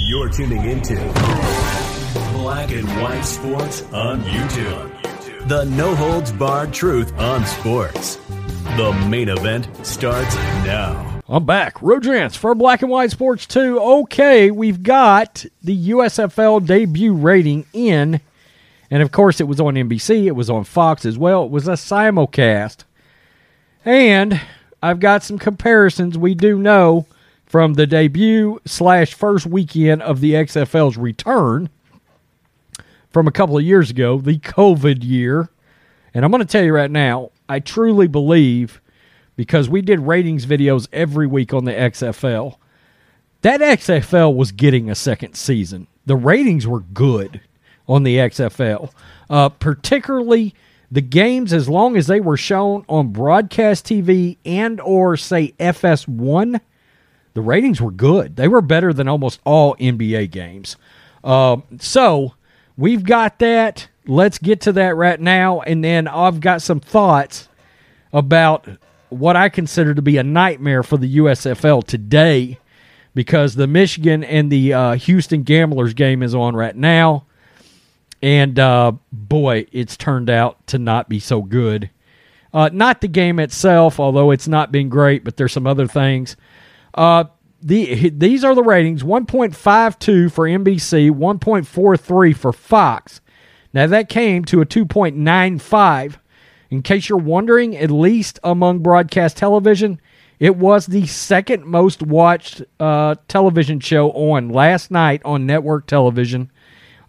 You're tuning into Black and White Sports on YouTube. The no holds barred truth on sports. The main event starts now. I'm back. Rodrance for Black and White Sports 2. Okay, we've got the USFL debut rating in. And of course, it was on NBC, it was on Fox as well. It was a simulcast. And I've got some comparisons. We do know from the debut slash first weekend of the XFL's return from a couple of years ago, the COVID year. And I'm going to tell you right now, I truly believe because we did ratings videos every week on the XFL, that XFL was getting a second season. The ratings were good on the XFL, uh, particularly the games as long as they were shown on broadcast TV and or say FS1 the ratings were good. They were better than almost all NBA games. Um, so we've got that. Let's get to that right now. And then I've got some thoughts about what I consider to be a nightmare for the USFL today because the Michigan and the uh, Houston Gamblers game is on right now. And uh, boy, it's turned out to not be so good. Uh, not the game itself, although it's not been great, but there's some other things. Uh, the these are the ratings: 1.52 for NBC, 1.43 for Fox. Now that came to a 2.95. In case you're wondering, at least among broadcast television, it was the second most watched uh, television show on last night on network television.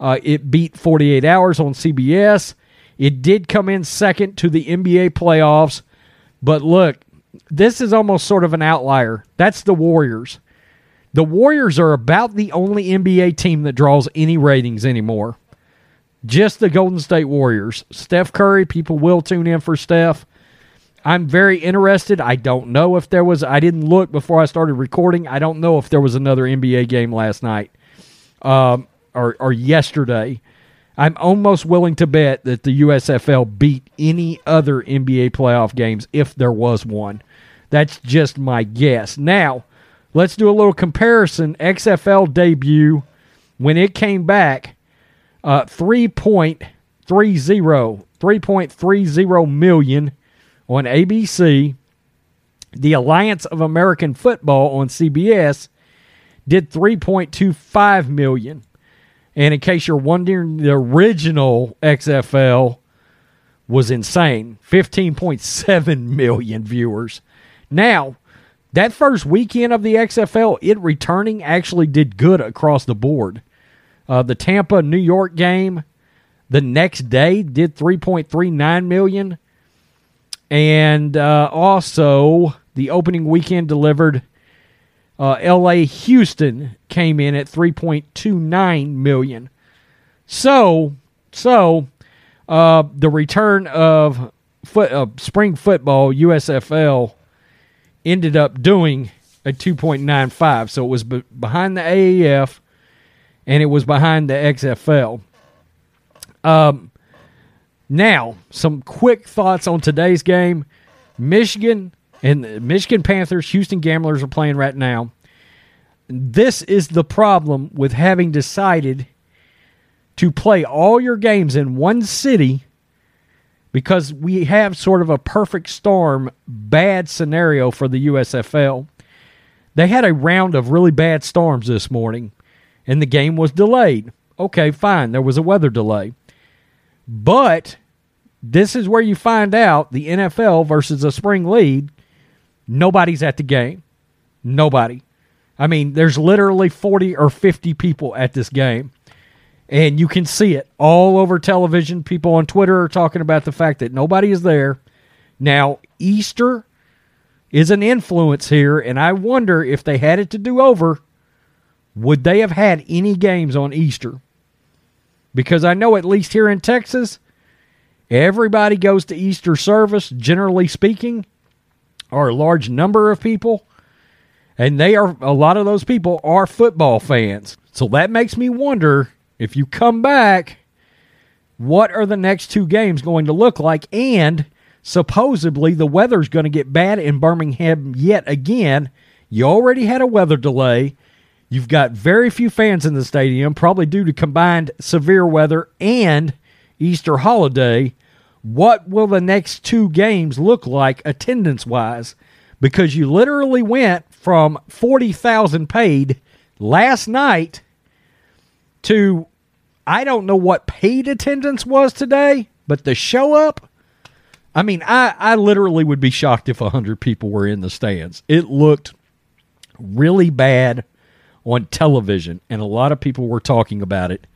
Uh, it beat 48 Hours on CBS. It did come in second to the NBA playoffs. But look, this is almost sort of an outlier. That's the Warriors. The Warriors are about the only NBA team that draws any ratings anymore. Just the Golden State Warriors. Steph Curry, people will tune in for Steph. I'm very interested. I don't know if there was, I didn't look before I started recording. I don't know if there was another NBA game last night um, or, or yesterday. I'm almost willing to bet that the USFL beat any other NBA playoff games if there was one. That's just my guess. Now, let's do a little comparison. XFL debut, when it came back, uh, 3.30, 3.30 million on ABC. The Alliance of American Football on CBS did 3.25 million. And in case you're wondering, the original XFL was insane 15.7 million viewers. Now, that first weekend of the XFL, it returning actually did good across the board. Uh, the Tampa New York game the next day did 3.39 million. And uh, also, the opening weekend delivered uh, L.A. Houston came in at 3.29 million. So, so uh, the return of foot, uh, spring football USFL ended up doing a 2.95. So it was be- behind the AAF and it was behind the XFL. Um, now, some quick thoughts on today's game. Michigan and the Michigan Panthers, Houston Gamblers are playing right now. This is the problem with having decided to play all your games in one city because we have sort of a perfect storm bad scenario for the USFL. They had a round of really bad storms this morning, and the game was delayed. Okay, fine. There was a weather delay. But this is where you find out the NFL versus a spring league, nobody's at the game. Nobody. I mean, there's literally 40 or 50 people at this game and you can see it all over television. People on Twitter are talking about the fact that nobody is there. Now, Easter is an influence here, and I wonder if they had it to do over, would they have had any games on Easter? Because I know at least here in Texas, everybody goes to Easter service, generally speaking, or a large number of people. And they are a lot of those people are football fans. So that makes me wonder if you come back, what are the next two games going to look like? And supposedly the weather's going to get bad in Birmingham yet again. You already had a weather delay. You've got very few fans in the stadium, probably due to combined severe weather and Easter holiday. What will the next two games look like attendance wise? Because you literally went from 40,000 paid last night to I don't know what paid attendance was today, but the show up I mean, I, I literally would be shocked if 100 people were in the stands. It looked really bad on television, and a lot of people were talking about it.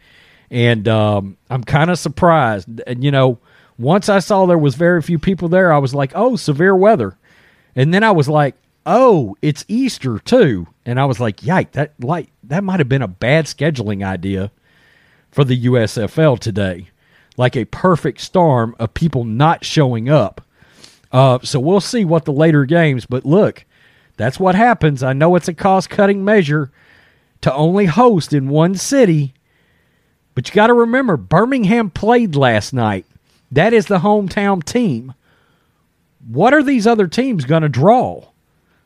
And um, I'm kind of surprised. And, you know, once I saw there was very few people there, I was like, oh, severe weather. And then I was like, oh, it's Easter too. And I was like, yike, that like that might have been a bad scheduling idea for the USFL today like a perfect storm of people not showing up. Uh, so we'll see what the later games. But look, that's what happens. I know it's a cost cutting measure to only host in one city, but you got to remember Birmingham played last night. That is the hometown team. What are these other teams going to draw?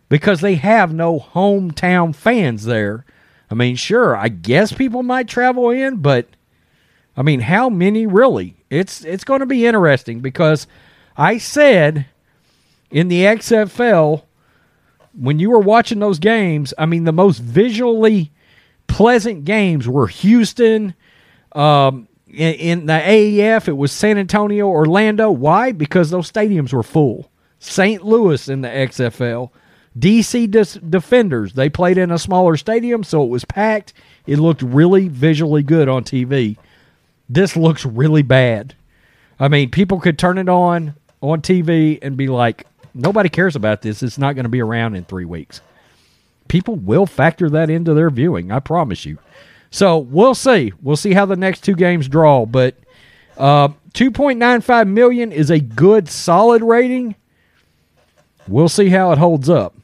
Because they have no hometown fans there. I mean, sure, I guess people might travel in, but I mean, how many really? It's it's going to be interesting because I said in the XFL when you were watching those games, I mean, the most visually pleasant games were Houston. Um, in, in the AAF, it was San Antonio, Orlando. Why? Because those stadiums were full. St. Louis in the XFL. DC Defenders, they played in a smaller stadium, so it was packed. It looked really visually good on TV this looks really bad. I mean, people could turn it on on TV and be like, nobody cares about this. It's not going to be around in three weeks. People will factor that into their viewing. I promise you. So we'll see. We'll see how the next two games draw. But uh, 2.95 million is a good, solid rating. We'll see how it holds up.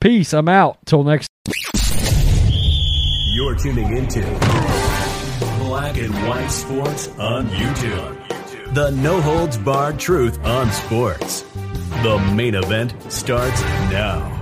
Peace. I'm out. Till next. You're tuning into Black and White Sports on YouTube. The no holds barred truth on sports. The main event starts now.